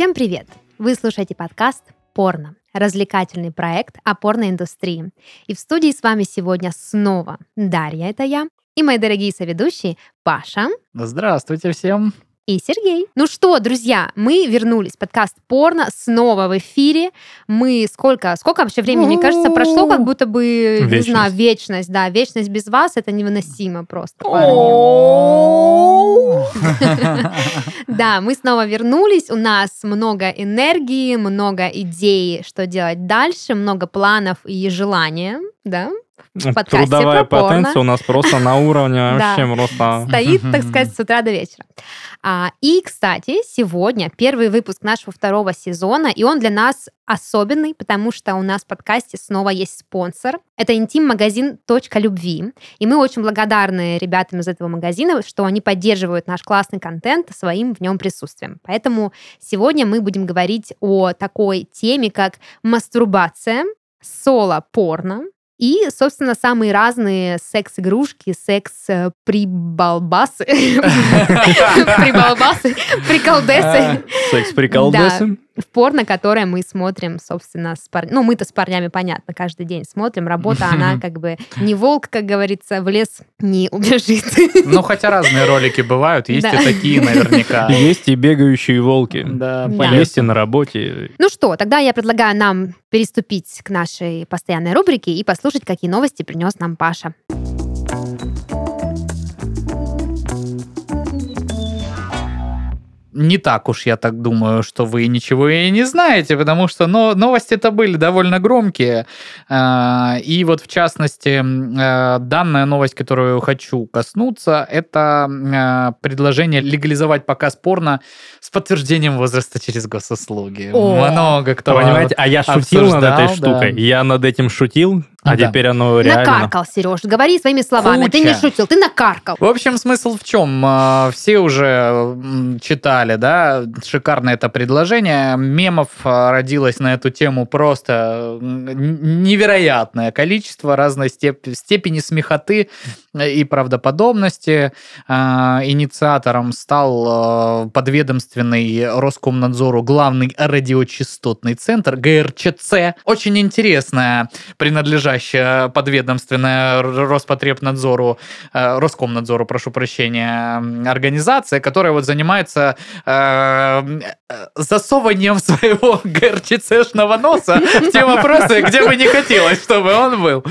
Всем привет! Вы слушаете подкаст «Порно» – развлекательный проект о порноиндустрии. И в студии с вами сегодня снова Дарья, это я, и мои дорогие соведущие Паша Здравствуйте всем! И Сергей. Ну что, друзья, мы вернулись. Подкаст «Порно» снова в эфире. Мы сколько, сколько вообще времени? Мне кажется, прошло как будто бы, не Вечность. знаю, вечность. Да, вечность без вас — это невыносимо просто. Да, мы снова вернулись. У нас много энергии, много идей, что делать дальше, много планов и желания, да? В подкасте Трудовая про порно. потенция у нас просто на уровне вообще просто... Стоит, так сказать, с утра до вечера. А, и, кстати, сегодня первый выпуск нашего второго сезона, и он для нас особенный, потому что у нас в подкасте снова есть спонсор. Это интим-магазин «Точка любви». И мы очень благодарны ребятам из этого магазина, что они поддерживают наш классный контент своим в нем присутствием. Поэтому сегодня мы будем говорить о такой теме, как мастурбация, соло-порно, и, собственно, самые разные секс-игрушки, секс-прибалбасы, прибалбасы, приколдесы. Секс-приколдесы. В порно, которое мы смотрим, собственно, с парнями. Ну, мы-то с парнями, понятно, каждый день смотрим. Работа, она как бы не волк, как говорится, в лес не убежит. Ну, хотя разные ролики бывают, есть Да. и такие наверняка. Есть и бегающие волки. Да, Да. Есть и на работе. Ну что, тогда я предлагаю нам переступить к нашей постоянной рубрике и послушать, какие новости принес нам Паша. Не так уж я так думаю, что вы ничего и не знаете, потому что но, новости-то были довольно громкие. А, И вот, в частности, э, данная новость, которую хочу коснуться, это э, предложение легализовать показ порно с подтверждением возраста через госуслуги. О. Много кто... Понимаете, а я шутил над этой да. штукой. Я над этим шутил, а Да. теперь оно реально... Накаркал, Сереж, говори своими словами. Ты не Куча. шутил, ты накаркал. В общем, смысл в чем? А, Все уже читали, да, шикарное это предложение. Мемов а, родилось на эту тему просто невероятное количество разной степ- степени смехоты и правдоподобности. А, Инициатором стал а, подведомственный Роскомнадзору главный радиочастотный центр ГРЧЦ. Очень интересная, принадлежащая подведомственная Роспотребнадзору э, Роскомнадзору, прошу прощения, организация, которая вот занимается э, э, засовыванием своего ГРЧЦшного носа в те вопросы, где бы не хотелось, чтобы он был.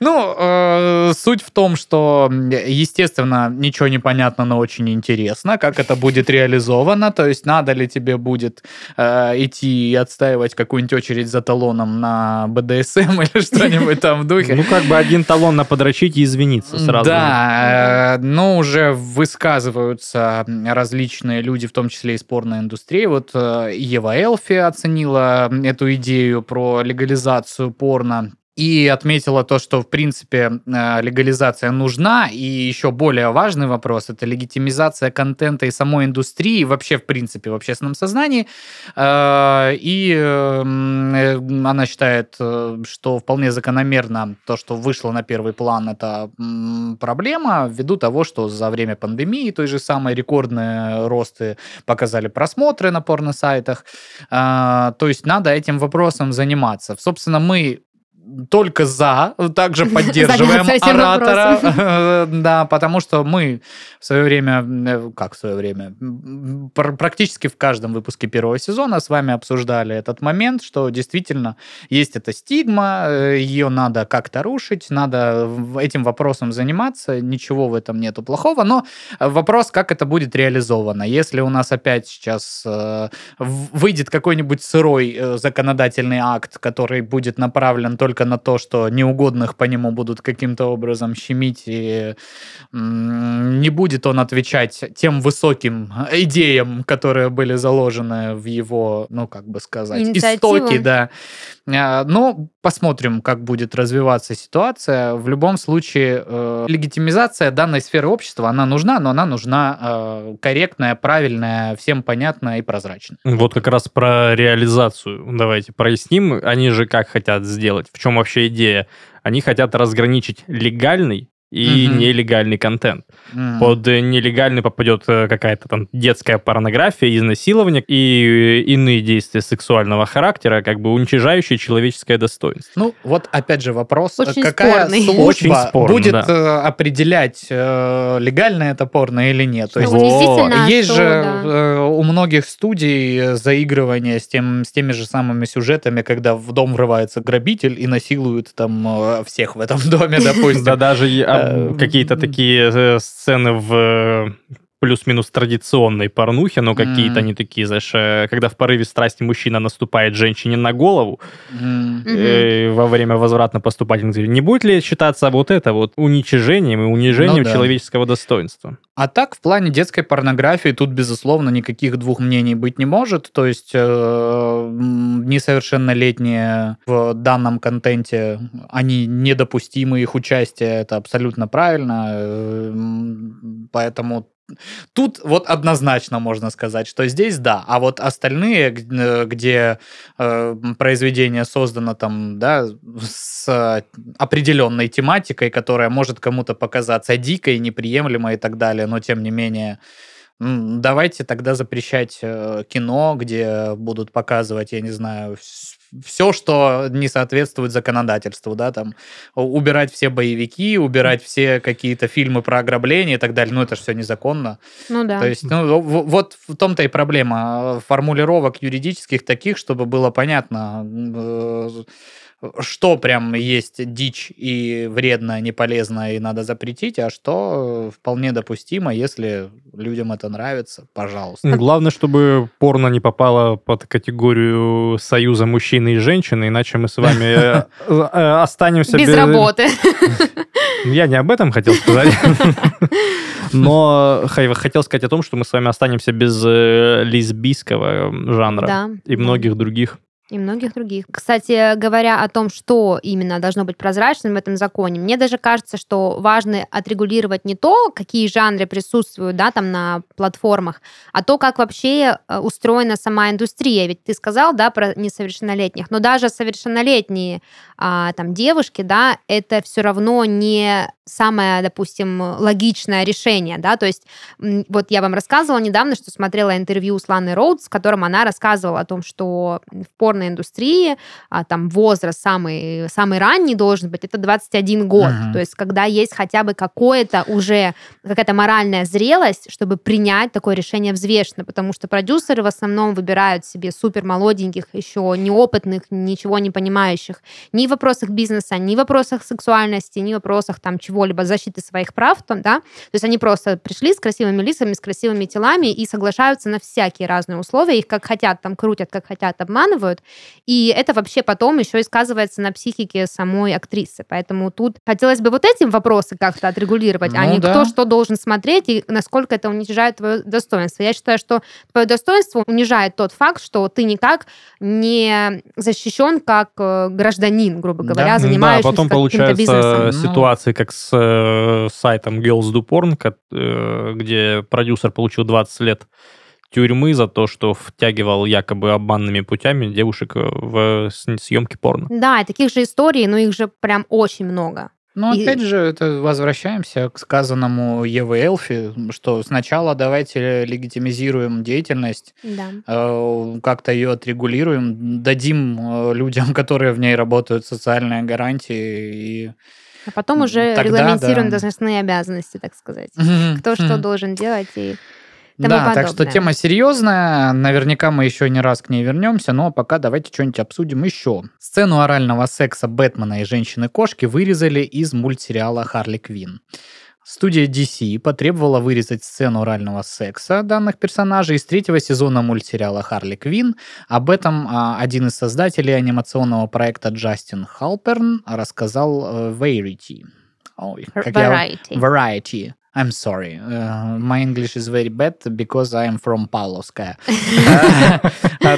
Ну, э, суть в том, что, естественно, ничего не понятно, но очень интересно, как это будет реализовано, то есть надо ли тебе будет э, идти и отстаивать какую-нибудь очередь за талоном на БДСМ или что-нибудь там в духе. Ну, как бы один талон наподрочить и извиниться сразу. Да, э, но уже высказываются различные люди, в том числе и спорной индустрии. Вот э, Ева Элфи оценила эту идею про легализацию порно и отметила то, что, в принципе, э, легализация нужна, и еще более важный вопрос – это легитимизация контента и самой индустрии, вообще, в принципе, в общественном сознании. Э, И э, м, э, она считает, что вполне закономерно то, что вышло на первый план, это проблема, ввиду того, что за время пандемии той же самой рекордные росты показали просмотры на порно-сайтах. То есть надо этим вопросом заниматься. Собственно, мы только за, также поддерживаем оратора. Да, потому что мы в свое время, э, как в свое время, практически в каждом выпуске первого сезона с вами обсуждали этот момент, что действительно есть эта стигма, э, ее надо как-то рушить, надо этим вопросом заниматься, ничего в этом нету плохого, но вопрос, как это будет реализовано. Если у нас опять сейчас э, выйдет какой-нибудь сырой законодательный акт, который будет направлен только на то, что неугодных по нему будут каким-то образом щемить, и не будет он отвечать тем высоким идеям, которые были заложены в его, ну, как бы сказать, Инициативу. истоки, да. А, Но посмотрим, как будет развиваться ситуация. В любом случае, э, легитимизация данной сферы общества, она нужна, но она нужна э, корректная, правильная, всем понятная и прозрачная. Вот как раз про реализацию давайте проясним. Они же как хотят сделать? В чем вообще идея? Они хотят разграничить легальный и Мгм. нелегальный контент. М. Под э, нелегальный попадет э, какая-то там детская порнография, изнасилование и э, иные действия сексуального характера, как бы уничижающие человеческое достоинство. Ну, вот опять же вопрос, Очень какая спорный. служба Очень спорно, будет да. определять, легально это порно или нет. То Ну, есть действительно, есть что, же да. у многих студий заигрывание с, тем, с теми же самыми сюжетами, когда в дом врывается грабитель и насилует там всех в этом доме, допустим. Да даже а, Э, какие-то такие э, сцены в э, плюс-минус традиционной порнухе, но какие-то Мгм. они такие, знаешь, э, когда в порыве страсти мужчина наступает женщине на голову. Мгм. э, во время возвратно-поступательных движений. Не будет ли считаться вот это вот уничижением и унижением Ну да. человеческого достоинства? А так, в плане детской порнографии тут, безусловно, никаких двух мнений быть не может. То есть э, несовершеннолетние в данном контенте, они недопустимы, их участие, это абсолютно правильно. Э, Поэтому Тут вот однозначно можно сказать, что здесь да, а вот остальные, э, где э, произведение создано там, да, с определенной тематикой, которая может кому-то показаться дикой, неприемлемой и так далее, но тем не менее, давайте тогда запрещать э, кино, где будут показывать, я не знаю, все, что не соответствует законодательству, да, там убирать все боевики, убирать все какие-то фильмы про ограбление и так далее, ну это же все незаконно. Ну да. То есть, ну, вот в том-то и проблема э, формулировок юридических таких, чтобы было понятно, э, что прям есть дичь и вредно, не полезно и надо запретить, а что вполне допустимо, если людям это нравится, пожалуйста. Главное, чтобы порно не попало под категорию союза мужчины и женщины, иначе мы с вами э, э, останемся Без работы. Я не об этом хотел сказать. Но хотел сказать о том, что мы с вами останемся без э, лесбийского жанра Да. и да. многих других. И многих других. Кстати, говоря о том, что именно должно быть прозрачным в этом законе, мне даже кажется, что важно отрегулировать не то, какие жанры присутствуют да, там на платформах, а то, как вообще э, устроена сама индустрия. Ведь ты сказал да, про несовершеннолетних, но даже совершеннолетние а, там, девушки, да, это все равно не самое, допустим, логичное решение, да, то есть вот я вам рассказывала недавно, что смотрела интервью с Ланой Роудс, в котором она рассказывала о том, что в порноиндустрии а, там возраст самый, самый ранний должен быть, это 21 год, Мгм. то есть когда есть хотя бы какое-то уже, какая-то моральная зрелость, чтобы принять такое решение взвешенно, потому что продюсеры в основном выбирают себе супер молоденьких, еще неопытных, ничего не понимающих ни в вопросах бизнеса, ни в вопросах сексуальности, ни в вопросах там чего-либо защиты своих прав, там, да, то есть они просто пришли с красивыми лицами, с красивыми телами и соглашаются на всякие разные условия, их как хотят там крутят, как хотят обманывают, и это вообще потом еще и сказывается на психике самой актрисы, поэтому тут хотелось бы вот этим вопросы как-то отрегулировать, а Ну не да. кто что должен смотреть и насколько это унижает твое достоинство. Я считаю, что твое достоинство унижает тот факт, что ты никак не защищен как э, гражданин, грубо Да. говоря, Да, занимающийся потом каким-то получается бизнесом. Ну. ситуации, как с э, сайтом Girls Do Porn, э, где продюсер получил 20 лет тюрьмы за то, что втягивал якобы обманными путями девушек э, в с- съемки порно. Да, и таких же историй, но их же прям очень много. Но И- опять же, это возвращаемся к сказанному Евы Элфи, что сначала давайте легитимизируем деятельность, Да. э, как-то ее отрегулируем, дадим э, людям, которые в ней работают, социальные гарантии и А потом уже Тогда регламентируем да. должностные обязанности, так сказать. Кто что должен делать и тому Да, так что подобное. тема серьезная. Наверняка мы еще не раз к ней вернемся, но пока давайте что-нибудь обсудим еще. Сцену орального секса Бэтмена и женщины-кошки вырезали из мультсериала Харли Квин. Студия DC потребовала вырезать сцену орального секса данных персонажей из третьего сезона мультсериала Харли Квин. Об этом а, один из создателей анимационного проекта Джастин Халперн рассказал э, Variety. Ой, как я- Variety. I'm sorry. Uh, my English is very bad because I am from Павловская.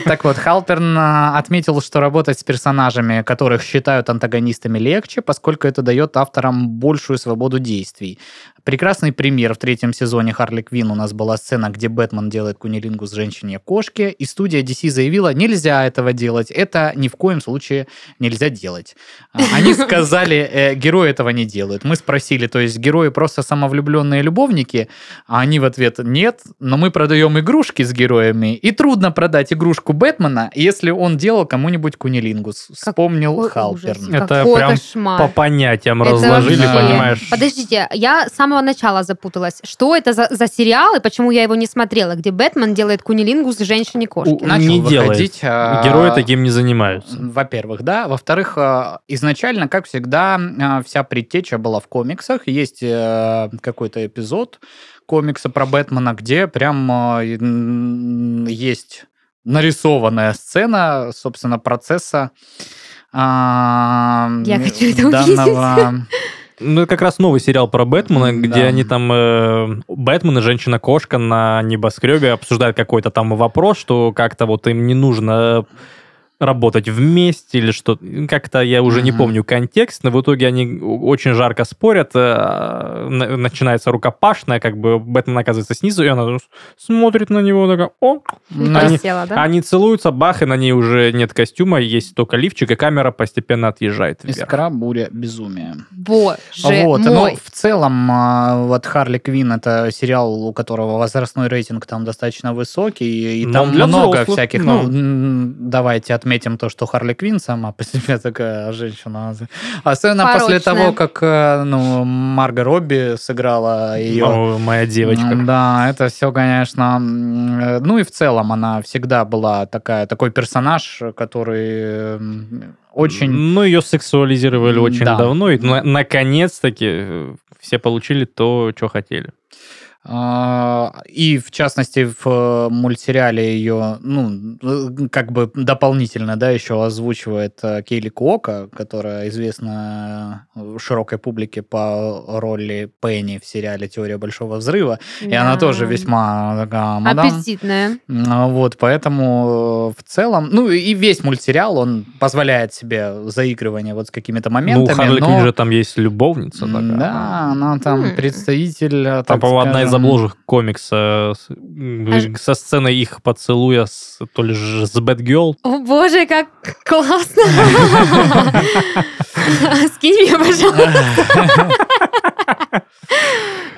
Так вот, Халперн а, отметил, что работать с персонажами, которых считают антагонистами, легче, поскольку это дает авторам большую свободу действий. Прекрасный пример в третьем сезоне Харли Квин у нас была сцена, где Бэтмен делает кунилингу с женщине-кошке, и студия DC заявила, нельзя этого делать, это ни в коем случае нельзя делать. А, Они сказали, э, герои этого не делают. Мы спросили, то есть герои просто самовлюбленные любовники, а они в ответ, нет, но мы продаем игрушки с героями, и трудно продать игрушку Бэтмена, если он делал кому-нибудь кунилингу, вспомнил Какой Халперн. ужас. Это Какой прям кошмар. По понятиям Это разложили, вообще- понимаешь? Подождите, я с самого начала запуталась. Что это за, за сериал и почему я его не смотрела, где Бэтмен делает кунилингу с женщиной-кошки? У- Начал не делает. выходить, а, Герои таким не занимаются. Во-первых, да. Во-вторых, э, изначально, как всегда, э, вся предтеча была в комиксах. Есть э, какой-то эпизод комикса про Бэтмена, где прям есть нарисованная сцена, собственно, процесса а, Я хочу это данного... Ну, это как раз новый сериал про Бэтмена, М, где да. они там, э, Бэтмен и женщина-кошка на небоскребе обсуждают какой-то там вопрос, что как-то вот им не нужно работать вместе или что как-то я уже не Мгм. помню контекст, но в итоге они очень жарко спорят, э, на- начинается рукопашная, как бы Бэтмен оказывается снизу, и она смотрит на него, такая, о, Ну, Они- Просела, да? они целуются, бах, и на ней уже нет костюма, есть только лифчик, и камера постепенно отъезжает вверх. Искра, буря, безумие. Боже Вот, но мой. в целом, а, вот Харли Квин это сериал, у которого возрастной рейтинг там достаточно высокий, и Ну, там для много взрослых, всяких. ну. Ну, давайте отметим то, что Харли Квин сама по себе такая женщина. Особенно после Порочная. того, как э, ну, Марго Робби сыграла ее. О, моя девочка. Да, это все, конечно. э, Ну и в целом она всегда была такая, такой персонаж, который очень Ну, ее сексуализировали очень Да. давно, и на- наконец-таки э, все получили то, что хотели. А, И, в частности, в э, мультсериале ее, ну, э, как бы дополнительно, да, еще озвучивает э, Кейли Куока, которая известна широкой публике по роли Пенни в сериале «Теория большого взрыва». И она Да. тоже весьма такая мадам. Аппетитная. А, Вот, поэтому в целом, ну и весь мультсериал, он позволяет себе заигрывание вот с какими-то Ну, у моментами, Харли но... Квинн же там есть любовница такая. Да, она там представитель, Там, так по-моему, одна из скажем, обложек комикса ж- со сценой их поцелуя с, то ли ж с Бэтгелл. О боже, как классно. Скинь меня, пожалуйста.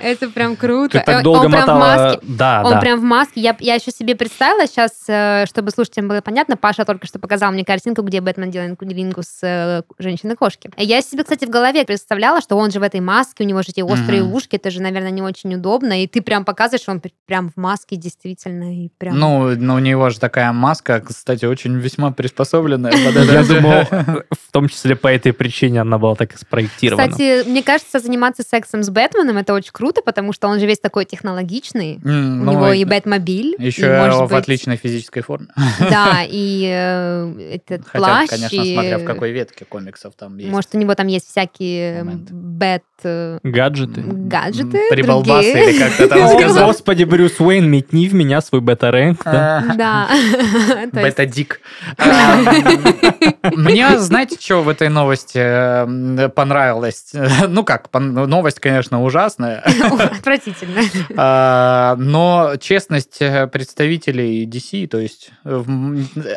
Это прям круто. Ты так Э, долго Он прям в мотала... маске. Да, Он да. прям в маске. Я, я еще себе представила сейчас, э, чтобы слушателям было понятно, Паша только что показал мне картинку, где Бэтмен делает кунилингу с э, женщиной-кошки. Я себе, кстати, в голове представляла, что он же в этой маске, у него же эти острые Мгм. ушки, это же, наверное, не очень удобно. И ты прям показываешь, что он пр- прям в маске действительно. И прям... Ну, ну, у него же такая маска, кстати, очень весьма приспособленная. Я думал, в том числе по этой причине она была так и спроектирована. Кстати, мне кажется, заниматься сексом с Бэтменом это очень круто, потому что он же весь такой технологичный. М, У ну, него и Бэтмобиль. Еще и, может в быть, отличной физической форме. Да, и э, этот Хотя, плащ. конечно, и, смотря в какой ветке комиксов там есть. Может, у него там есть всякие моменты. бэт э, Гаджеты. гаджеты. Прибалбасы другие. или как-то там О, сказал. господи, Брюс Уэйн, метни в меня свой бета-рэнк. да. А, Бета-дик. А, Мне, знаете, что в этой новости э, понравилось? Ну как, новость, конечно, ужасная, Отвратительно. А, но честность э, представителей DC, то есть э,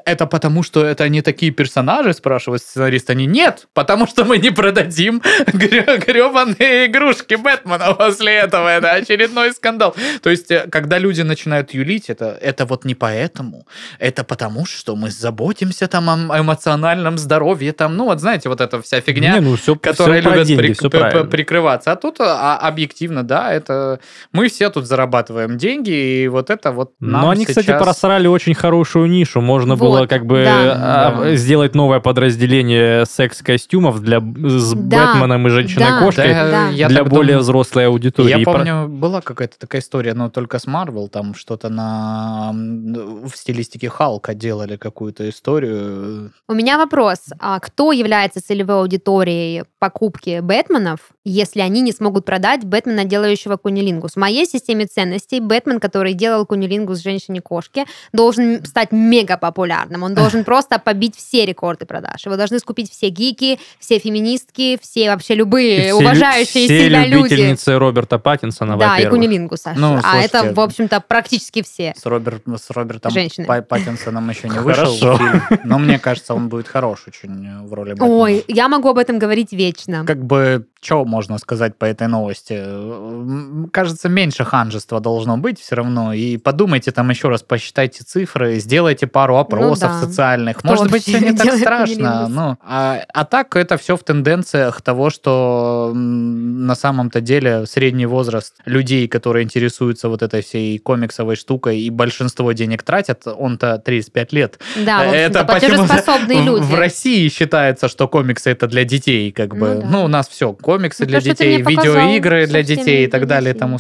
это потому, что это не такие персонажи, спрашивает сценарист, они нет, потому что мы не продадим гребаные игрушки Бэтмена после этого, это очередной скандал. То есть, э, когда люди начинают юлить, это, это вот не поэтому, это потому, что мы заботимся там о эмоциональном здоровье, там, ну вот знаете, вот эта вся фигня Не, ну все, которые про любят деньги, при- все прикрываться. А тут а, объективно, да, это мы все тут зарабатываем деньги, и вот это вот нам Но они, кстати, сейчас- просрали очень хорошую нишу. Можно Вот, было как бы да. а, сделать новое подразделение секс-костюмов для с Да, Бэтменом и женщиной-кошкой Да, Да. для более думаю- взрослой аудитории. Я И про- помню, была какая-то такая история, но только с Марвел, там что-то на в стилистике Халка делали какую-то историю. У меня вопрос. А кто является целевой аудиторией покупки Бэтменов, если они не смогут продать Бэтмена делающего кунилингус. В моей системе ценностей Бэтмен, который делал кунилингус женщине-кошке, должен стать мега популярным. Он должен просто побить все рекорды продаж. Его должны скупить все гики, все феминистки, все вообще любые И все уважающие все себя люди. любительницы Роберта Паттинсона, Да, и кунилингуса. Ну, а это, слушайте, в общем-то, практически все. С, Роберт, с Робертом Женщины. Паттинсоном еще не вышел фильм, но мне кажется, он будет хорош очень в роли Бэтмена. Ой, я могу об этом говорить вечно. Как бы, что можно сказать по этой новости? М, Кажется, меньше ханжества должно быть все равно. И подумайте там еще раз, посчитайте цифры, сделайте пару опросов Ну да. социальных. Кто Может быть, все не так страшно. Ну, а, а так это все в тенденциях того, что на самом-то деле средний возраст людей, которые интересуются вот этой всей комиксовой штукой и большинство денег тратят, он-то 35 лет. Да, почему-то платежеспособные люди. В России считается, что комиксы это для детей, как бы. Ну да. Ну, у нас все, комиксы Ну, для детей, показал, видеоигры для детей и так далее и тому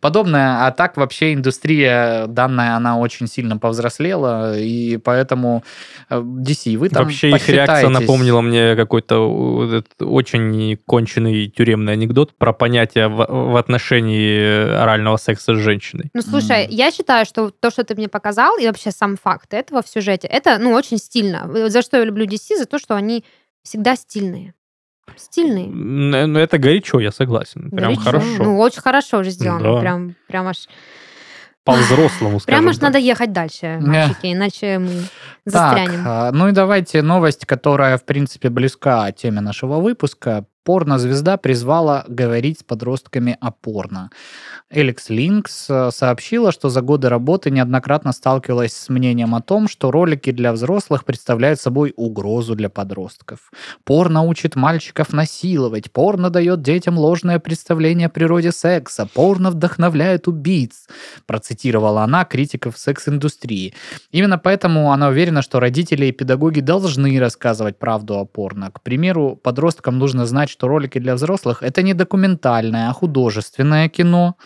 подобное. А так вообще индустрия данная, она очень сильно повзрослела, и поэтому э, DC, вы там Вообще их реакция напомнила мне какой-то этот очень конченый тюремный анекдот про понятие в, в отношении орального секса с женщиной. Ну, слушай, М. я считаю, что то, что ты мне показал, и вообще сам факт этого в сюжете, это, ну, очень стильно. Вот За что я люблю DC? За то, что они всегда стильные. Стильные. Н- Ну, это горячо, я согласен. Прям Горячо. хорошо. Ну, очень хорошо уже сделано. Да. Прям, прям аж, По-взрослому, скажем прям аж так. надо ехать дальше, мальчики, иначе мы Так, застрянем. а, ну и давайте новость, которая, в принципе, близка теме нашего выпуска. Порнозвезда призвала говорить с подростками о порно. Эликс Линкс э, сообщила, что за годы работы неоднократно сталкивалась с мнением о том, что ролики для взрослых представляют собой угрозу для подростков. Порно учит мальчиков насиловать, порно дает детям ложное представление о природе секса, порно вдохновляет убийц, процитировала она критиков секс-индустрии. Именно поэтому она уверена, что родители и педагоги должны рассказывать правду о порно. К примеру, подросткам нужно знать, что ролики для взрослых — это не документальное, а художественное кино.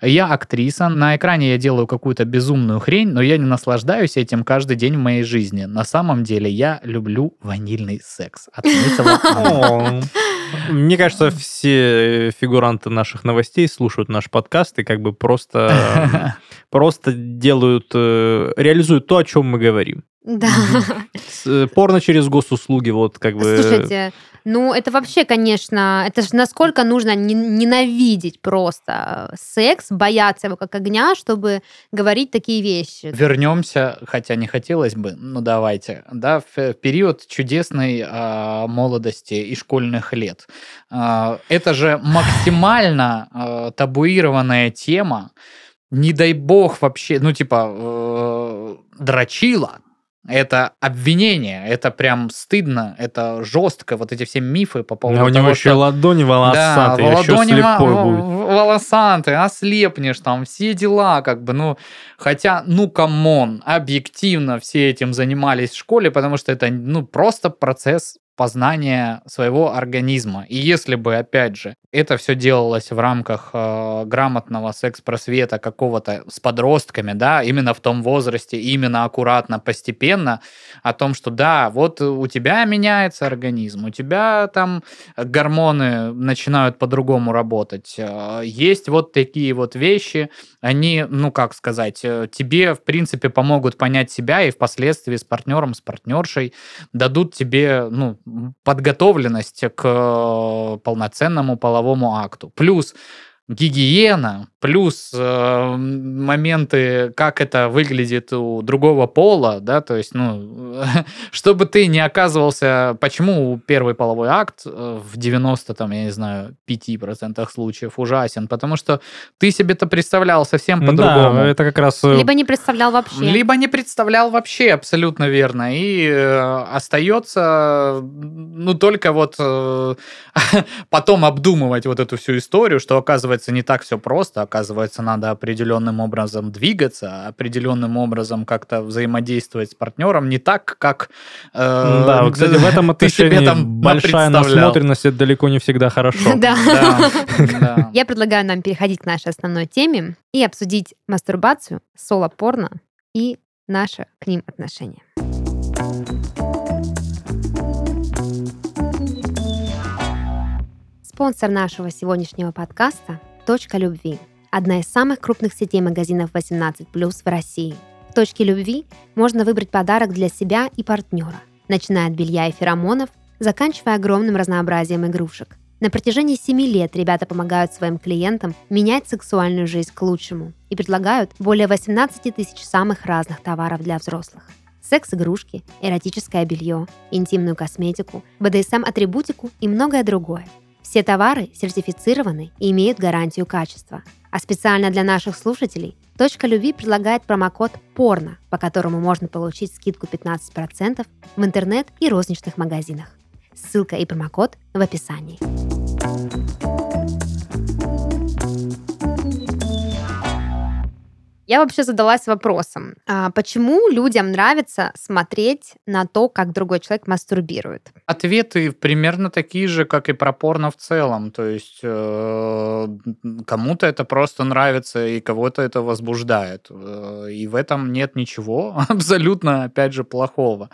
Я актриса, на экране я делаю какую-то безумную хрень, но я не наслаждаюсь этим каждый день в моей жизни. На самом деле я люблю ванильный секс. Отметила Мне кажется, все фигуранты наших новостей слушают наш подкаст и как бы просто, просто делают, э, реализуют то, о чем мы говорим. Да. Э, Порно через госуслуги, вот как бы... Слушайте, ну это вообще, конечно, это же насколько нужно не- ненавидеть просто секс, бояться его как огня, чтобы говорить такие вещи. Вернемся, хотя не хотелось бы, ну давайте, да, в в период чудесной а, молодости и школьных лет. А, это же максимально а, табуированная тема. Не дай бог вообще, ну типа э, дрочила. Это обвинение, это прям стыдно, это жестко. Вот эти все мифы по поводу А у него того, еще что- ладони волосатые, да, еще ладони слепой во- будет. в- волосатый, ослепнешь там, все дела, как бы, ну, хотя, ну, come on, объективно все этим занимались в школе, потому что это, ну, просто процесс познания своего организма. И если бы, опять же, это все делалось в рамках э, грамотного секс-просвета какого-то с подростками, да, именно в том возрасте, именно аккуратно, постепенно, о том, что да, вот у тебя меняется организм, у тебя там гормоны начинают по-другому работать. Э, Есть вот такие вот вещи, они, ну как сказать, э, тебе, в принципе, помогут понять себя и впоследствии с партнером, с партнершей дадут тебе, ну, подготовленность к э, полноценному половому акту. Плюс гигиена, плюс э, моменты, как это выглядит у другого пола, да, то есть, ну, чтобы ты не оказывался, почему первый половой акт э, в 90, там, я не знаю, 5% случаев ужасен, потому что ты себе-то представлял совсем по-другому. Да, это как раз... э, Либо не представлял вообще. Либо не представлял вообще, абсолютно верно. И э, остается, ну, только вот э, потом обдумывать вот эту всю историю, что, оказывается, не так все просто. Оказывается, надо определенным образом двигаться, определенным образом как-то взаимодействовать с партнером, не так, как... э, Да, вот, кстати, в этом себе отношении там большая насмотренность это далеко не всегда хорошо. Да. Я предлагаю нам переходить к нашей основной теме и обсудить мастурбацию, соло-порно и наше к ним отношение. Спонсор нашего сегодняшнего подкаста «Точка любви» – одна из самых крупных сетей магазинов 18+, в России. В «Точке любви» можно выбрать подарок для себя и партнера, начиная от белья и феромонов, заканчивая огромным разнообразием игрушек. На протяжении 7 лет ребята помогают своим клиентам менять сексуальную жизнь к лучшему и предлагают более 18 тысяч самых разных товаров для взрослых. Секс-игрушки, эротическое белье, интимную косметику, БДСМ-атрибутику и многое другое. Все товары сертифицированы и имеют гарантию качества. А специально для наших слушателей Точка любви предлагает промокод «Порно», по которому можно получить скидку 15% в интернет и розничных магазинах. Ссылка и промокод в описании. Я вообще задалась вопросом, а почему людям нравится смотреть на то, как другой человек мастурбирует? Ответы примерно такие же, как и про порно в целом. То есть э, кому-то это просто нравится, и кого-то это возбуждает. Э, и в этом нет ничего абсолютно, опять же, плохого.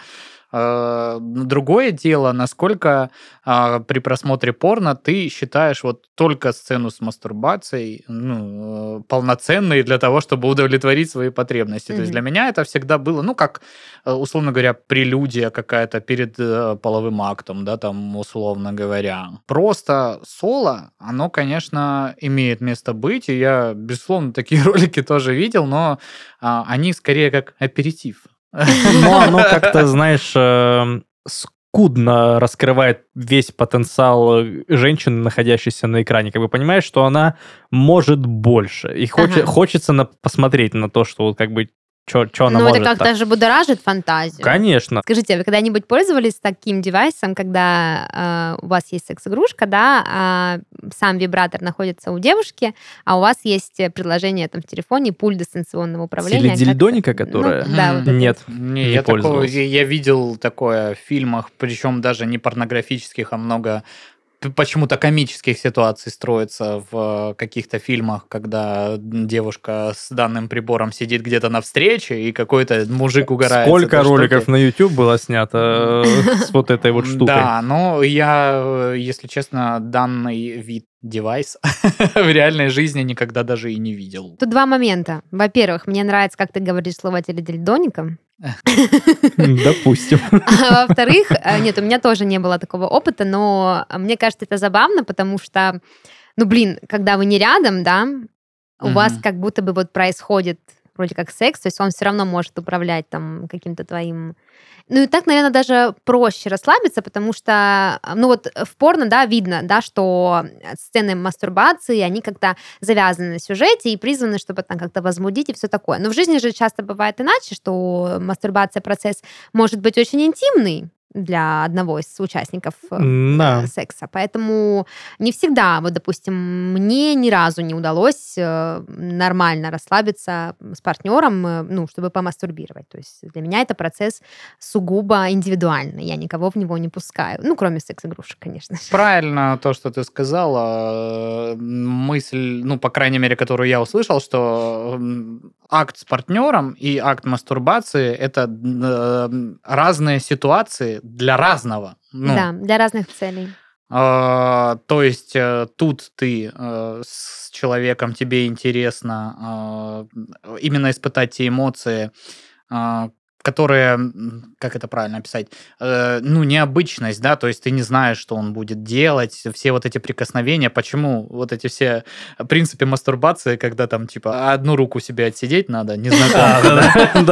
Э, другое дело, насколько а, при просмотре порно ты считаешь вот только сцену с мастурбацией ну, э, полноценной для того, чтобы удовлетворить свои потребности. Mm-hmm. То есть для меня это всегда было, ну, как, э, условно говоря, прелюдия какая-то перед половым актом, да, там, условно говоря. Просто соло, оно, конечно, имеет место быть, и я, безусловно, такие ролики тоже видел, но а, они скорее как аперитив. Но оно как-то, знаешь, эм, скудно раскрывает весь потенциал э, женщины, находящейся на экране. Как бы понимаешь, что она может больше. И хоч, ага. хочется на, посмотреть на то, что вот как бы что она ну, может. это как-то же будоражит фантазию. Конечно. Скажите, а вы когда-нибудь пользовались таким девайсом, когда э, у вас есть секс-игрушка, да, а сам вибратор находится у девушки, а у вас есть приложение там в телефоне, пульт дистанционного управления? Теледильдоника, которая? Ну, да, вот Нет, не, не я, такого, я, я видел такое в фильмах, причем даже не порнографических, а много почему-то комических ситуаций строится в каких-то фильмах, когда девушка с данным прибором сидит где-то на встрече, и какой-то мужик угорает. Сколько роликов на YouTube было снято э, с вот этой вот штукой? Да, но я, если честно, данный вид девайс в реальной жизни никогда даже и не видел. Тут два момента. Во-первых, мне нравится, как ты говоришь слово теледильдоником. Допустим. А во-вторых, э, нет, у меня тоже не было такого опыта, но мне кажется, это забавно, потому что, ну, блин, когда вы не рядом, да, у вас как будто бы вот происходит вроде как секс, то есть он все равно может управлять там каким-то твоим ну и так, наверное, даже проще расслабиться, потому что, ну вот в порно, да, видно, да, что сцены мастурбации, они как-то завязаны на сюжете и призваны, чтобы там как-то возбудить и все такое. Но в жизни же часто бывает иначе, что мастурбация процесс может быть очень интимный, для одного из участников э, да. секса. Поэтому не всегда, вот, допустим, мне ни разу не удалось э, нормально расслабиться с партнером, э, ну, чтобы помастурбировать. То есть для меня это процесс сугубо индивидуальный. Я никого в него не пускаю. Ну, кроме секс-игрушек, конечно. Правильно то, что ты сказала. Мысль, ну, по крайней мере, которую я услышал, что акт с партнером и акт мастурбации это разные ситуации, для разного. Ну, да, для разных целей. Э, то есть э, тут ты э, с человеком, тебе интересно э, именно испытать те эмоции, э, которые, как это правильно описать, э, ну, необычность, да, то есть ты не знаешь, что он будет делать, все вот эти прикосновения, почему вот эти все, в принципе, мастурбации, когда там, типа, одну руку себе отсидеть надо, незнакомки.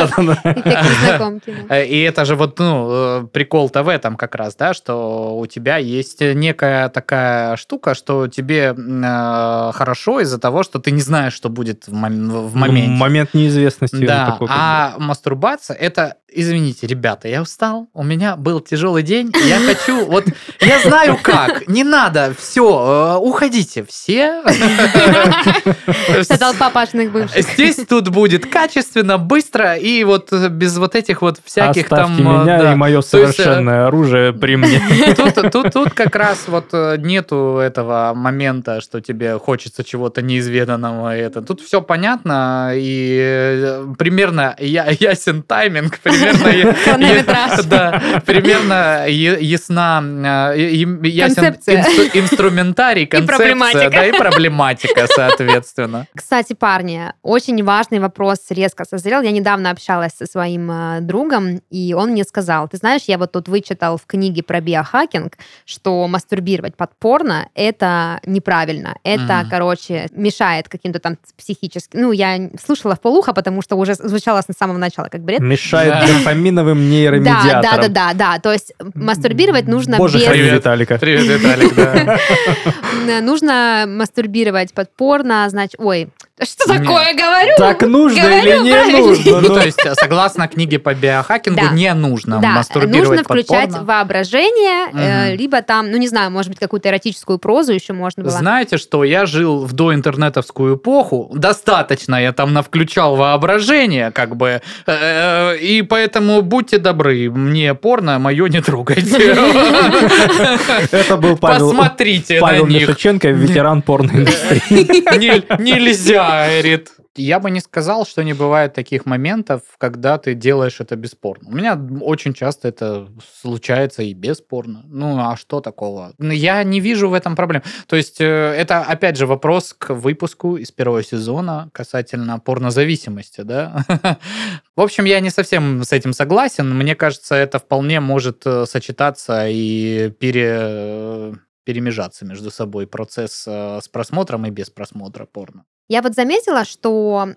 Э, и это же вот, ну, э, прикол-то в этом как раз, да, что у тебя есть некая такая штука, что тебе э, хорошо из-за того, что ты не знаешь, что будет в моменте. Момент неизвестности. Да, а мастурбация — это это, извините, ребята, я устал, у меня был тяжелый день, я хочу, вот, я знаю как, не надо, все, э, уходите, все. Вся толпа пашных бывших. Здесь тут будет качественно, быстро и вот без вот этих вот всяких там... меня да. и мое э, совершенное оружие при мне. Тут, как раз вот э, нету этого момента, что тебе хочется чего-то неизведанного. Это. Тут все понятно и примерно я, ясен тайминг примерно... Да, примерно ясна, э, ясен инструментарий, концепция, проблематика. да, и проблематика, соответственно. Кстати, парни, очень важный вопрос резко созрел. Я недавно общалась со своим э, другом, и он мне сказал, ты знаешь, я вот тут вычитал в книге про биохакинг, что мастурбировать под порно — это неправильно. Это, короче, мешает каким-то там психическим... Ну, я слушала в полухо, потому что уже звучало с самого начала как бред. Мешает Да. дофаминовым Да, нейромедиаторам. да, да, да, да. То есть мастурбировать нужно Боже, без... Привет. Виталика. Привет, Виталик, да. Нужно мастурбировать под порно, значит... Ой, что такое говорю? Так нужно Говорю или не правильно. нужно? Ну, то есть, согласно книге по биохакингу, Да. не нужно Да, мастурбировать нужно включать порно. воображение, э, Мгм. либо там, ну не знаю, может быть, какую-то эротическую прозу еще можно было. Знаете, что я жил в доинтернетовскую эпоху, достаточно я там навключал воображение, как бы, э, и поэтому будьте добры, мне порно мое не трогайте. Это был Павел, Посмотрите Павел. Мишаченко, ветеран порноиндустрии. Не- Нельзя, говорит. Я бы не сказал, что не бывает таких моментов, когда ты делаешь это бесспорно. У меня очень часто это случается и бесспорно. Ну, а что такого? Ну, Я не вижу в этом проблем. То есть, э, это, опять же, вопрос к выпуску из первого сезона касательно порнозависимости, да? В общем, я не совсем с этим согласен. Мне кажется, это вполне может э, сочетаться и пере перемежаться между собой процесс э, с просмотром и без просмотра порно. Я вот заметила, что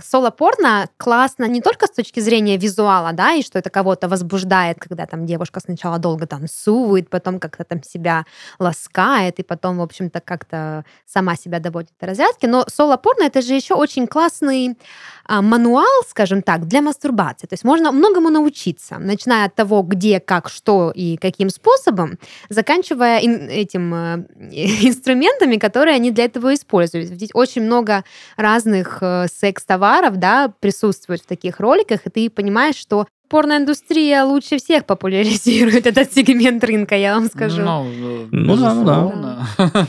соло-порно классно не только с точки зрения визуала, да, и что это кого-то возбуждает, когда там девушка сначала долго танцует, потом как-то там себя ласкает, и потом, в общем-то, как-то сама себя доводит до разрядки. Но соло-порно это же еще очень классный а, мануал, скажем так, для мастурбации. То есть можно многому научиться, начиная от того, где, как, что и каким способом, заканчивая этим э, инструментами, которые они для этого используют. Ведь очень много разных э, секс-товаров да, присутствует в таких роликах, и ты понимаешь, что порноиндустрия лучше всех популяризирует этот сегмент рынка, я вам скажу. Ну, Ну да, ну да. безусловно.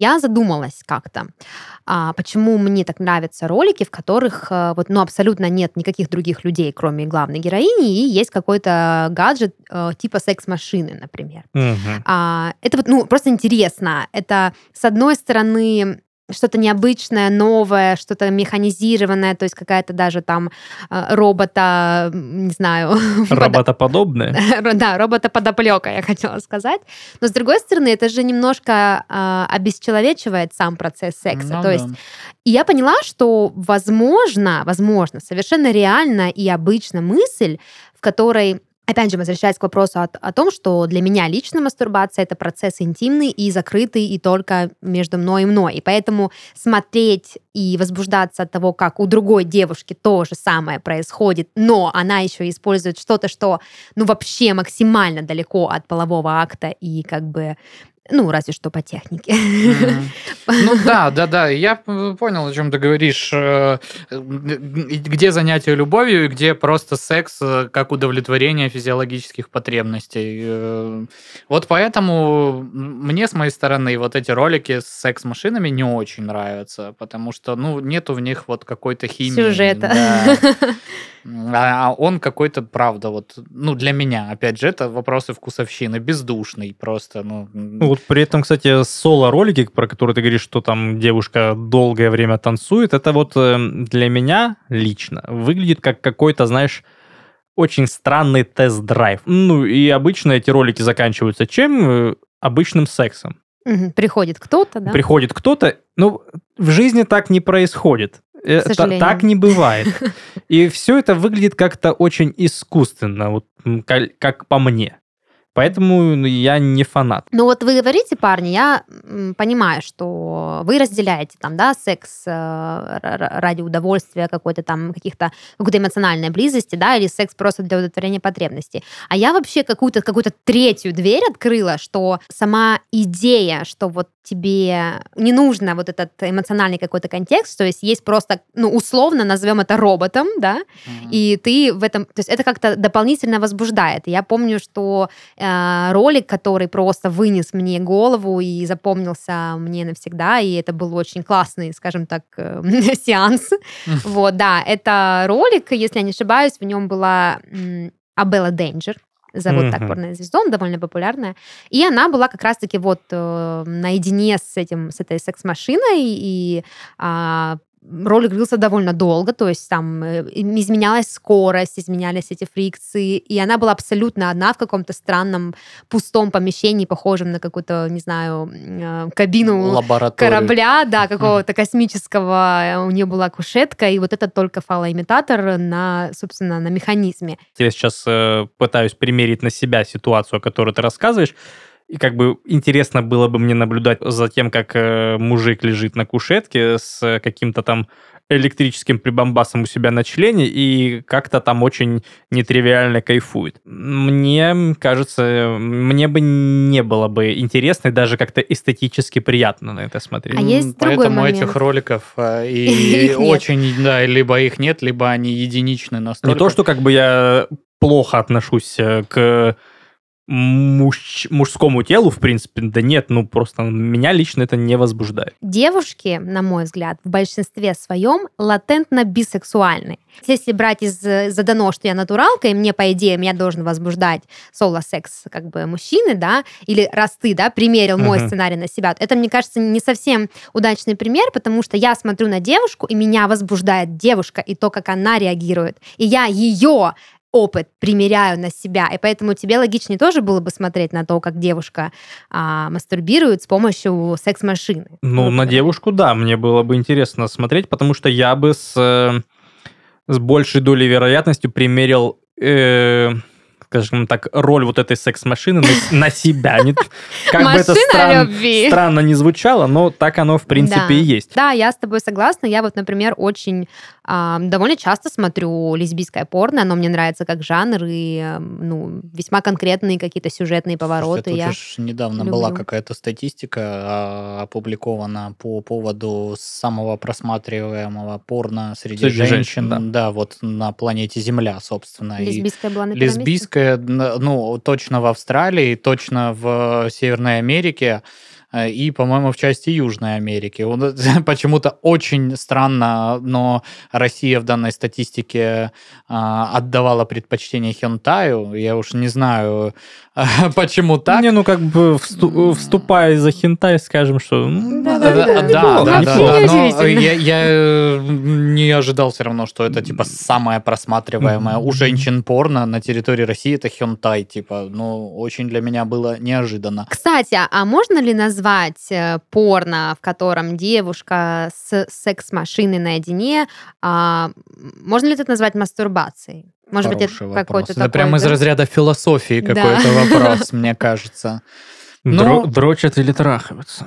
Я задумалась как-то, а, почему мне так нравятся ролики, в которых э, вот, ну, абсолютно нет никаких других людей, кроме главной героини, и есть какой-то гаджет э, типа секс-машины, например. А, это вот, ну, просто интересно. Это, с одной стороны, что-то необычное, новое, что-то механизированное, то есть какая-то даже там э, робота, не знаю, Роботоподобное. Ро- Да, робота-подоплека, я хотела сказать. Но, с другой стороны, это же немножко а, обесчеловечивает сам процесс секса. Ну То да. есть и я поняла, что возможно, возможно, совершенно реально и обычно мысль, в которой Опять же, возвращаясь к вопросу о, о том, что для меня лично мастурбация это процесс интимный и закрытый, и только между мной и мной. И поэтому смотреть и возбуждаться от того, как у другой девушки то же самое происходит, но она еще использует что-то, что ну вообще максимально далеко от полового акта и как бы ну, разве что по технике. Ну да, да, да. Я п- понял, о чем ты говоришь. Э, г- Где занятие любовью и где просто секс э, как удовлетворение физиологических потребностей. Э, Вот поэтому мне с моей стороны вот эти ролики с секс-машинами не очень нравятся, потому что, ну, нету в них вот какой-то химии. Сюжета. да. А он какой-то, правда, вот, ну, для меня, опять же, это вопросы вкусовщины, бездушный просто, ну... Ну, Вот при этом, кстати, соло-ролики, про которые ты говоришь, что там девушка долгое время танцует, это вот э, для меня лично выглядит как какой-то, знаешь, очень странный тест-драйв. Ну, и обычно эти ролики заканчиваются чем? Э, Обычным сексом. Мгм. Приходит кто-то, да? Приходит кто-то, ну, в жизни так не происходит. Э, сожалению. Так не бывает. И все это выглядит как-то очень искусственно, вот м, ка- как по мне. Поэтому ну, я не фанат. Ну вот вы говорите, парни, я понимаю, что вы разделяете там, да, секс э, ради удовольствия какой-то там, каких-то, какой-то эмоциональной близости, да, или секс просто для удовлетворения потребностей. А я вообще какую-то какую третью дверь открыла, что сама идея, что вот тебе не нужно вот этот эмоциональный какой-то контекст, то есть есть просто, ну, условно назовем это роботом, да, mm-hmm. и ты в этом, то есть это как-то дополнительно возбуждает. Я помню, что э, ролик, который просто вынес мне голову и запомнился мне навсегда, и это был очень классный, скажем так, э, сеанс. Mm-hmm. Вот, да, это ролик, если я не ошибаюсь, в нем была Абелла Денджер, зовут mm-hmm. так порнозвезду, он довольно популярная. И она была как раз-таки вот э, наедине с этим, с этой секс-машиной, и э, ролик длился довольно долго, то есть там э, изменялась скорость, изменялись эти фрикции, и она была абсолютно одна в каком-то странном пустом помещении, похожем на какую-то, не знаю, э, кабину корабля, да, какого-то космического. У нее была кушетка, и вот это только фалоимитатор на, собственно, на механизме. Я сейчас э, пытаюсь примерить на себя ситуацию, о которой ты рассказываешь. И как бы интересно было бы мне наблюдать за тем, как э, мужик лежит на кушетке с каким-то там электрическим прибамбасом у себя на члене и как-то там очень нетривиально кайфует. Мне кажется, мне бы не было бы интересно и даже как-то эстетически приятно на это смотреть. А есть Поэтому момент. этих роликов э, и очень, да, либо их нет, либо они единичны настолько. Не то, что как бы я плохо отношусь э, к муж, мужскому телу, в принципе, да нет, ну просто меня лично это не возбуждает. Девушки, на мой взгляд, в большинстве своем латентно бисексуальны. Если брать из задано, что я натуралка, и мне, по идее, меня должен возбуждать соло-секс как бы мужчины, да, или раз ты, да, примерил мой uh-huh. сценарий на себя, это, мне кажется, не совсем удачный пример, потому что я смотрю на девушку, и меня возбуждает девушка, и то, как она реагирует. И я ее опыт примеряю на себя, и поэтому тебе логичнее тоже было бы смотреть на то, как девушка а, мастурбирует с помощью секс-машины. Ну, на девушку, да, мне было бы интересно смотреть, потому что я бы с, э, с большей долей вероятностью примерил э, скажем так, роль вот этой секс-машины на, на себя. Не, как бы это стран, странно не звучало, но так оно, в принципе, да. и есть. Да, я с тобой согласна. Я вот, например, очень довольно часто смотрю лесбийское порно, оно мне нравится как жанр, и ну, весьма конкретные какие-то сюжетные повороты. Слушайте, я недавно люблю. была какая-то статистика а, опубликована по поводу самого просматриваемого порно среди, среди женщин, женщин да. да, вот на планете Земля, собственно. Лесбийская была на Лесбийская ну, точно в Австралии, точно в Северной Америке э, и, по-моему, в части Южной Америки. Почему-то очень странно, но Россия в данной статистике а, отдавала предпочтение хентаю. Я уж не знаю, Почему так? Не, ну как бы вступая за хентай, скажем, что... Да, да, да, да, да, но я э, не ожидал все равно, что это типа самое просматриваемое у женщин порно на территории России, это хентай, типа, ну, очень для меня было неожиданно. Кстати, а можно ли назвать э, порно, в котором девушка с секс-машиной наедине, а, можно ли это назвать мастурбацией? Может быть, это какой-то Это прямо из разряда философии какой-то вопрос, мне кажется. Ну, дрочат или трахаются?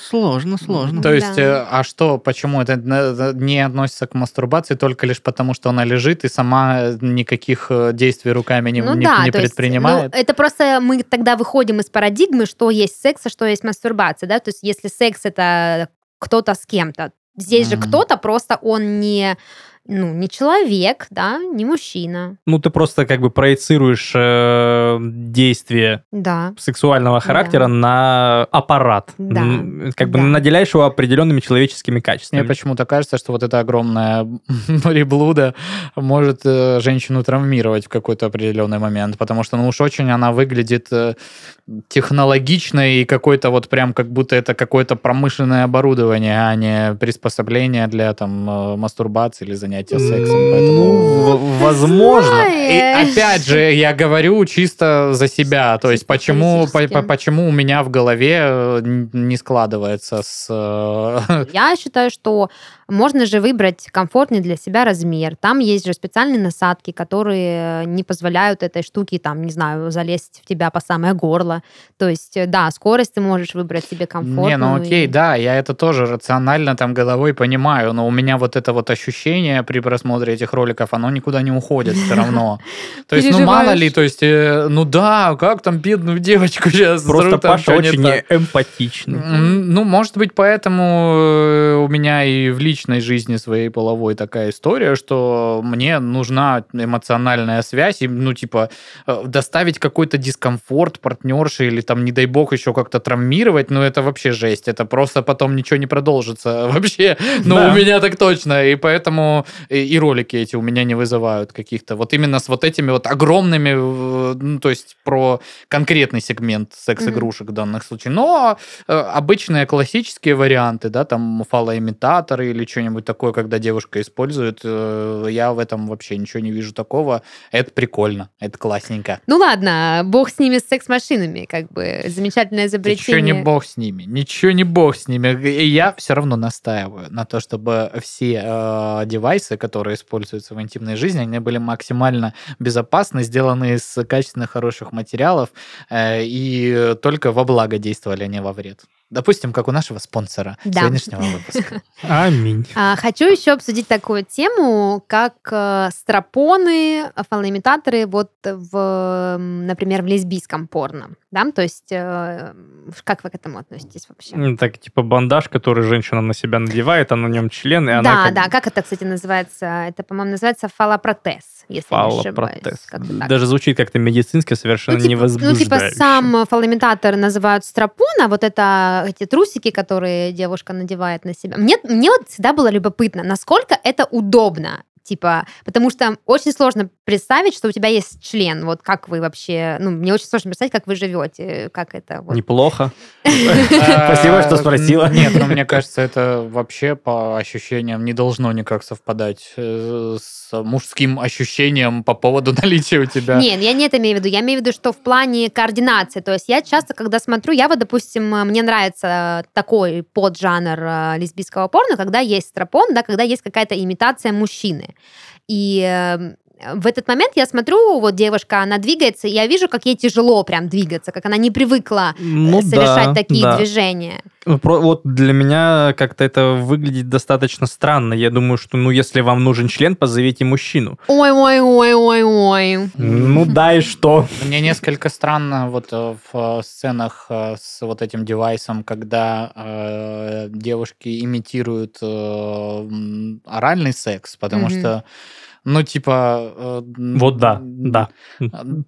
Сложно, сложно. То есть, да. а что, почему это не относится к мастурбации только лишь потому, что она лежит и сама никаких э, действий руками не, ну, не, да, не предпринимает? Есть, ну, это просто мы тогда выходим из парадигмы, что есть секс, а что есть мастурбация, да? То есть, если секс это кто-то с кем-то, здесь mm-hmm. же кто-то просто он не ну, не человек, да, не мужчина. Ну, ты просто как бы проецируешь э, действие да. сексуального характера да. на аппарат. Да. Как бы да. наделяешь его определенными человеческими качествами. Мне почему-то кажется, что вот эта огромная мореблуда может э, женщину травмировать в какой-то определенный момент, потому что, ну уж очень она выглядит э, технологично и какой-то вот прям как будто это какое-то промышленное оборудование, а не приспособление для там э, мастурбации или занятия занятия сексом. Ну, возможно. И опять же, я говорю чисто за себя. То есть, почему, по, почему у меня в голове э, не складывается с... Э, я считаю, что можно же выбрать комфортный для себя размер. Там есть же специальные насадки, которые не позволяют этой штуке, там, не знаю, залезть в тебя по самое горло. То есть, э, да, скорость ты можешь выбрать себе комфортную. Не, ну окей, и... да, я это тоже рационально там головой понимаю, но у меня вот это вот ощущение при просмотре этих роликов, оно никуда не уходит все равно. То есть, ну мало ли, то есть, э, ну да, как там бедную девочку сейчас Просто Паша очень эмпатичный. Ну, может быть, поэтому э, у меня и в личной жизни своей половой такая история, что мне нужна эмоциональная связь, и, ну, типа, э, доставить какой-то дискомфорт партнерши или там, не дай бог, еще как-то травмировать, ну, это вообще жесть. Это просто потом ничего не продолжится вообще. Ну, Да. у меня так точно. И поэтому и, и ролики эти у меня не вызывают каких-то. Вот именно с вот этими вот огромными, э, ну, то есть про конкретный сегмент секс-игрушек в данных случаях. Но э, обычные классические варианты, да, там фалоимитаторы или что-нибудь такое, когда девушка использует, э, я в этом вообще ничего не вижу такого. Это прикольно, это классненько. Ну ладно, бог с ними, с секс-машинами, как бы замечательное Ничего изобретение. не бог с ними, ничего не бог с ними. И я все равно настаиваю на то, чтобы все э, девайсы, которые используются в интимной жизни, они были максимально безопасны, сделаны из качественных, хороших материалов э, и только во благо действовали, а не во вред. Допустим, как у нашего спонсора Да. сегодняшнего выпуска. Аминь. А, хочу еще обсудить такую тему, как э, стропоны, фалоимитаторы вот в, например, в лесбийском порно. Да? То есть, э, как вы к этому относитесь вообще? Так, типа бандаж, который женщина на себя надевает, а на нем член, и она да, как да, как это, кстати, называется? Это, по-моему, называется фалопротез, если не ошибаюсь. фалопротез. Как-то так. Даже звучит как-то медицински, совершенно Ну, типа, ну, типа сам фалоимитатор называют стропон, а вот это эти трусики, которые девушка надевает на себя. Мне, мне вот всегда было любопытно, насколько это удобно. Типа, потому что очень сложно представить, что у тебя есть член. Вот как вы вообще... Ну, мне очень сложно представить, как вы живете, как это... Вот. Неплохо. Спасибо, что спросила. Нет, ну мне кажется, это вообще по ощущениям не должно никак совпадать э, с мужским ощущением по поводу наличия у тебя. Нет, я не это имею в виду. Я имею в виду, что в плане координации. То есть я часто, когда смотрю, я вот, допустим, мне нравится такой поджанр э, лесбийского порно, когда есть стропон, да, когда есть какая-то имитация мужчины. И э, в этот момент я смотрю, вот девушка, она двигается, и я вижу, как ей тяжело прям двигаться, как она не привыкла э, Ну совершать да, такие да. движения. Про- Вот для меня как-то это выглядит достаточно странно. Я думаю, что, ну, если вам нужен член, позовите мужчину. Ой-ой-ой-ой-ой. Ну да, и что? Мне несколько странно вот э, в э, сценах с вот этим девайсом, когда э, девушки имитируют э, оральный секс, потому Мгм. что, ну, типа... э, Вот да, да.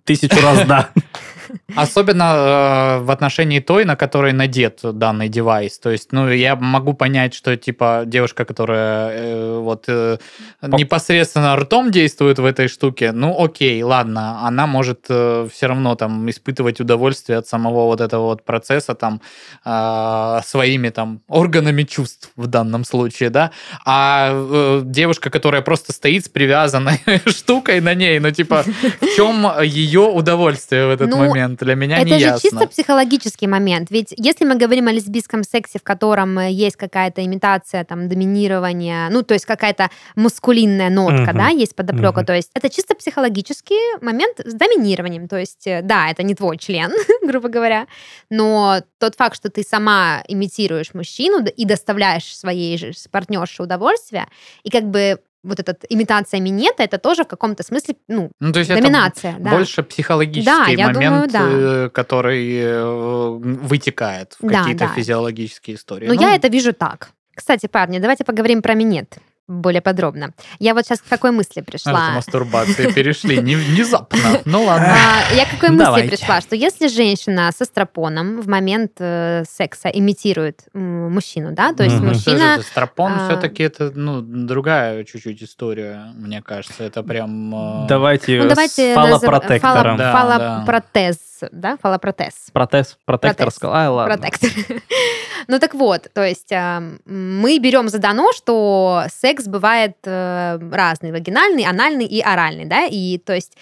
Тысячу раз да. Особенно э, в отношении той, на которой надет данный девайс. То есть, ну, я могу понять, что, типа, девушка, которая э, вот э, непосредственно ртом действует в этой штуке, ну, окей, ладно, она может все равно там испытывать удовольствие от самого вот этого вот процесса там э, своими там органами чувств в данном случае, да. А э, девушка, которая просто стоит с привязанной штукой на ней, ну, типа, в чем ее удовольствие в этот Ну, момент? Для меня Это не же ясно. чисто психологический момент. Ведь если мы говорим о лесбийском сексе, в котором э, есть какая-то имитация там доминирования, ну то есть какая-то мускулинная нотка, Мгм. да, есть подоплека, Мгм. то есть это чисто психологический момент с доминированием. То есть э, да, это не твой член, грубо говоря, но тот факт, что ты сама имитируешь мужчину и доставляешь своей же партнерше удовольствие, и как бы вот эта имитация минета, это тоже в каком-то смысле, ну, Ну, то есть это доминация, да. больше психологический Да, момент, думаю, да. э, который э, вытекает в Да, какие-то да. физиологические истории. Но Ну, я это вижу так. Кстати, парни, давайте поговорим про минет более подробно. Я вот сейчас к какой мысли пришла. мастурбации перешли не- внезапно. Ну ладно. А, Я к какой мысли пришла, что если женщина со стропоном в момент э, секса имитирует мужчину, да, то есть мужчина... это, Стропон а, все-таки это ну, другая чуть-чуть история, мне кажется. Это прям... э, Давайте, Ну, с фалопротектором. фалопротез, да, фалопротез. Протез, протектор Протез. сказал. Ай, ладно. Протектор. Ну так вот, то есть а, мы берем задано, что секс бывает э, разный, вагинальный, анальный и оральный, да, и то есть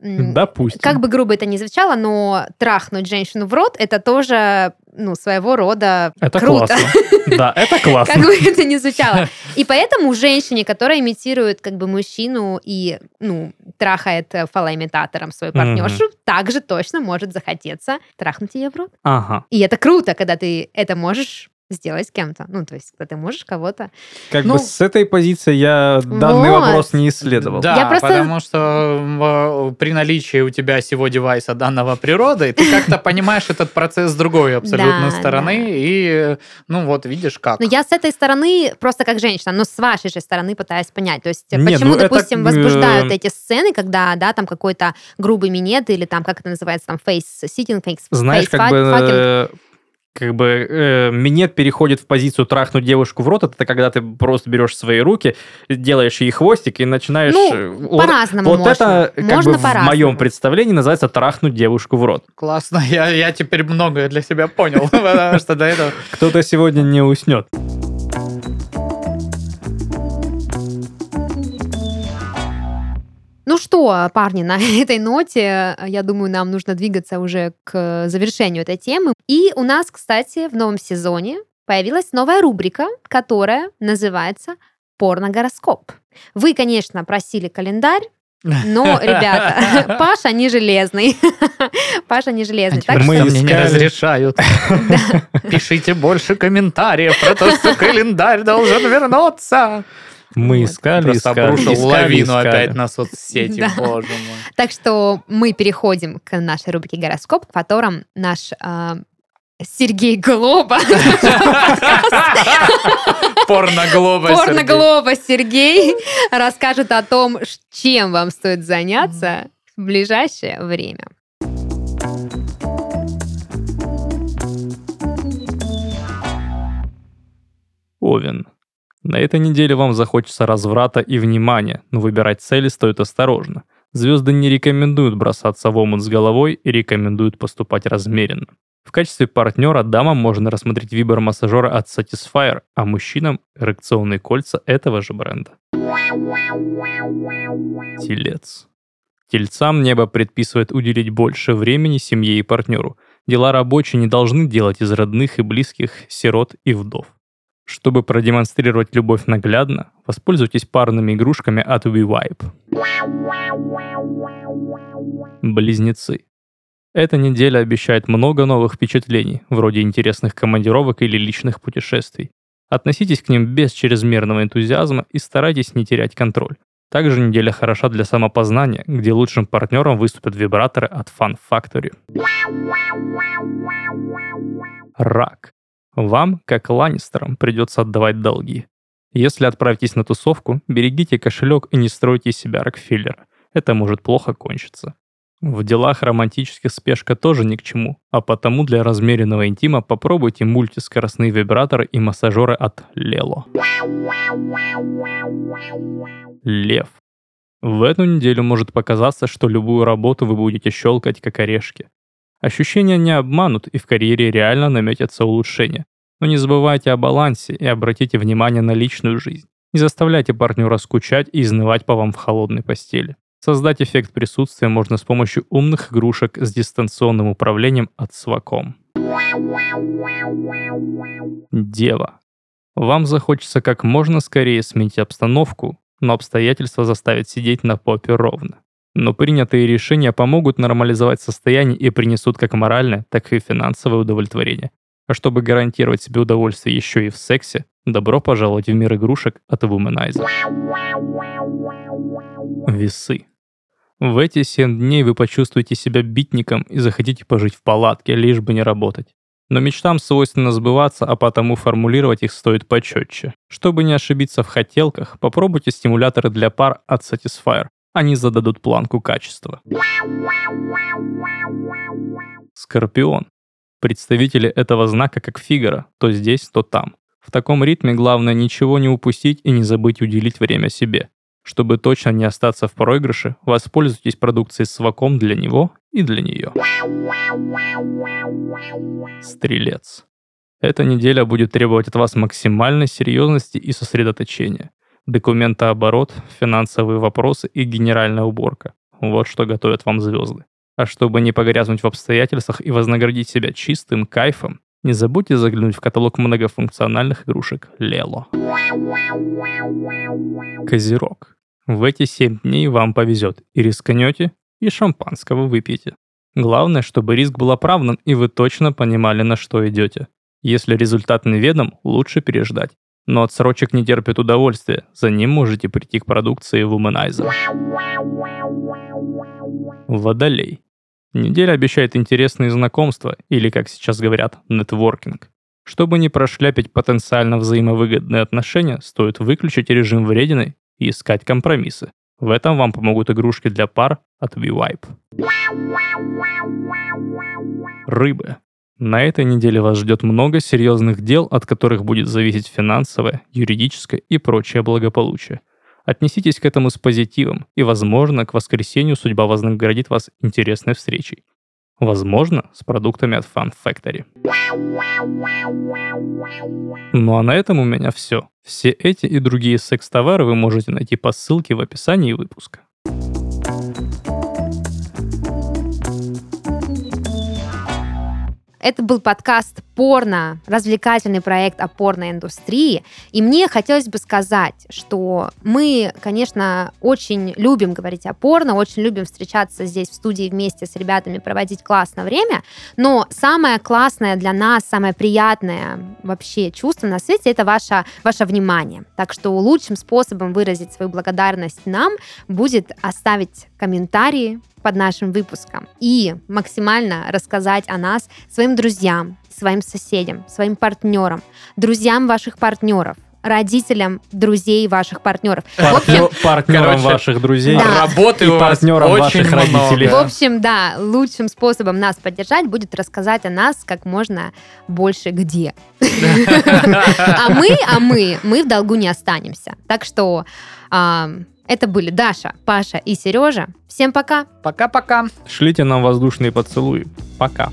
Допустим. как бы грубо это ни звучало, но трахнуть женщину в рот это тоже ну своего рода Это круто. классно. Да, это классно. Как бы это ни звучало. И поэтому женщине, которая имитирует как бы мужчину и, ну, трахает э, фалоимитатором свою партнершу, также точно может захотеться трахнуть ее в рот. Ага. И это круто, когда ты это можешь сделать с кем-то. Ну, то есть, когда ты можешь кого-то... Как Ну, бы с этой позиции я данный Вот. вопрос не исследовал. Да, Я просто- потому что э, при наличии у тебя всего девайса данного природы, ты как-то понимаешь этот процесс с другой абсолютно стороны, и, ну вот, видишь как. Но я с этой стороны, просто как женщина, но с вашей же стороны пытаюсь понять. То есть, Не, почему, ну допустим, э, возбуждают эти сцены, когда, да, там какой-то грубый минет или там, как это называется, там, face-sitting, face Знаешь, как бы, э, как бы э, минет переходит в позицию трахнуть девушку в рот, это когда ты просто берешь свои руки, делаешь ей хвостик и начинаешь... Ну, э, вот- по-разному Вот можно. это, как Можно бы в моем представлении называется трахнуть девушку в рот. Классно, я, я теперь многое для себя понял, потому что до этого... Кто-то сегодня не уснет. Ну что, парни, на этой ноте, я думаю, нам нужно двигаться уже к завершению этой темы. И у нас, кстати, в новом сезоне появилась новая рубрика, которая называется «Порногороскоп». Вы, конечно, просили календарь, но, ребята, Паша не железный. Паша не железный. Так Мы Мы мне не разрешают. Пишите больше комментариев про то, что календарь должен вернуться. Мы искали, Просто искали, обрушил искали, лавину искали. опять на соцсети, Да. боже мой. Так что мы переходим к нашей рубрике «Гороскоп», в котором наш а, Сергей Глоба, Порноглоба, Сергей. порноглоба Сергей, расскажет о том, чем вам стоит заняться в ближайшее время. Овен. На этой неделе вам захочется разврата и внимания, но выбирать цели стоит осторожно. Звезды не рекомендуют бросаться в омут с головой и рекомендуют поступать размеренно. В качестве партнера дамам можно рассмотреть вибр-массажера от Satisfyer, а мужчинам – эрекционные кольца этого же бренда. Телец. Тельцам небо предписывает уделить больше времени семье и партнеру. Дела рабочие не должны делать из родных и близких сирот и вдов. Чтобы продемонстрировать любовь наглядно, воспользуйтесь парными игрушками от WeVibe. Близнецы. Эта неделя обещает много новых впечатлений, вроде интересных командировок или личных путешествий. Относитесь к ним без чрезмерного энтузиазма и старайтесь не терять контроль. Также неделя хороша для самопознания, где лучшим партнером выступят вибраторы от Fun Factory. Рак. Вам, как Ланнистерам, придется отдавать долги. Если отправитесь на тусовку, берегите кошелек и не стройте из себя Рокфеллера. Это может плохо кончиться. В делах романтических спешка тоже ни к чему, а потому для размеренного интима попробуйте мультискоростные вибраторы и массажеры от Лело. Лев. В эту неделю может показаться, что любую работу вы будете щелкать как орешки. Ощущения не обманут, и в карьере реально наметятся улучшения. Но не забывайте о балансе и обратите внимание на личную жизнь. Не заставляйте партнера скучать и изнывать по вам в холодной постели. Создать эффект присутствия можно с помощью умных игрушек с дистанционным управлением от Swacom. Дева. Вам захочется как можно скорее сменить обстановку, но обстоятельства заставят сидеть на попе ровно. Но принятые решения помогут нормализовать состояние и принесут как моральное, так и финансовое удовлетворение. А чтобы гарантировать себе удовольствие еще и в сексе, добро пожаловать в мир игрушек от Womanizer. Весы. В эти 7 дней вы почувствуете себя битником и захотите пожить в палатке, лишь бы не работать. Но мечтам свойственно сбываться, а потому формулировать их стоит почетче. Чтобы не ошибиться в хотелках, попробуйте стимуляторы для пар от Satisfyer. Они зададут планку качества. Скорпион. Представители этого знака как Фигара, то здесь, то там. В таком ритме главное ничего не упустить и не забыть уделить время себе. Чтобы точно не остаться в проигрыше, воспользуйтесь продукцией с ваком для него и для нее. Стрелец. Эта неделя будет требовать от вас максимальной серьезности и сосредоточения. Документооборот, финансовые вопросы и генеральная уборка. Вот что готовят вам звезды. А чтобы не погрязнуть в обстоятельствах и вознаградить себя чистым кайфом, не забудьте заглянуть в каталог многофункциональных игрушек Лело. Козерог. В эти 7 дней вам повезет. И рискнете, и шампанского выпьете. Главное, чтобы риск был оправдан, и вы точно понимали, на что идете. Если результат неведом, лучше переждать. Но отсрочек не терпит удовольствия. За ним можете прийти к продукции Womanizer. Водолей. Неделя обещает интересные знакомства, или, как сейчас говорят, нетворкинг. Чтобы не прошляпить потенциально взаимовыгодные отношения, стоит выключить режим вредины и искать компромиссы. В этом вам помогут игрушки для пар от VWipe. Рыбы. На этой неделе вас ждет много серьезных дел, от которых будет зависеть финансовое, юридическое и прочее благополучие. Отнеситесь к этому с позитивом, и, возможно, к воскресенью судьба вознаградит вас интересной встречей. Возможно, с продуктами от Fun Factory. Ну а на этом у меня все. Все эти и другие секс-товары вы можете найти по ссылке в описании выпуска. Это был подкаст порно, развлекательный проект о порноиндустрии. И мне хотелось бы сказать, что мы, конечно, очень любим говорить о порно, очень любим встречаться здесь в студии вместе с ребятами, проводить классное время, но самое классное для нас, самое приятное вообще чувство на свете — это ваше, ваше внимание. Так что лучшим способом выразить свою благодарность нам будет оставить комментарии, под нашим выпуском и максимально рассказать о нас своим друзьям, своим соседям, своим партнерам, друзьям ваших партнеров, родителям друзей ваших партнеров. Партнер, партнерам Короче, ваших друзей. Да. Работы и партнерам ваших много. родителей. В общем, да, лучшим способом нас поддержать будет рассказать о нас как можно больше где. А мы, а мы, мы в долгу не останемся. Так что это были Даша, Паша и Сережа. Всем пока. Пока-пока. Шлите нам воздушные поцелуи. Пока.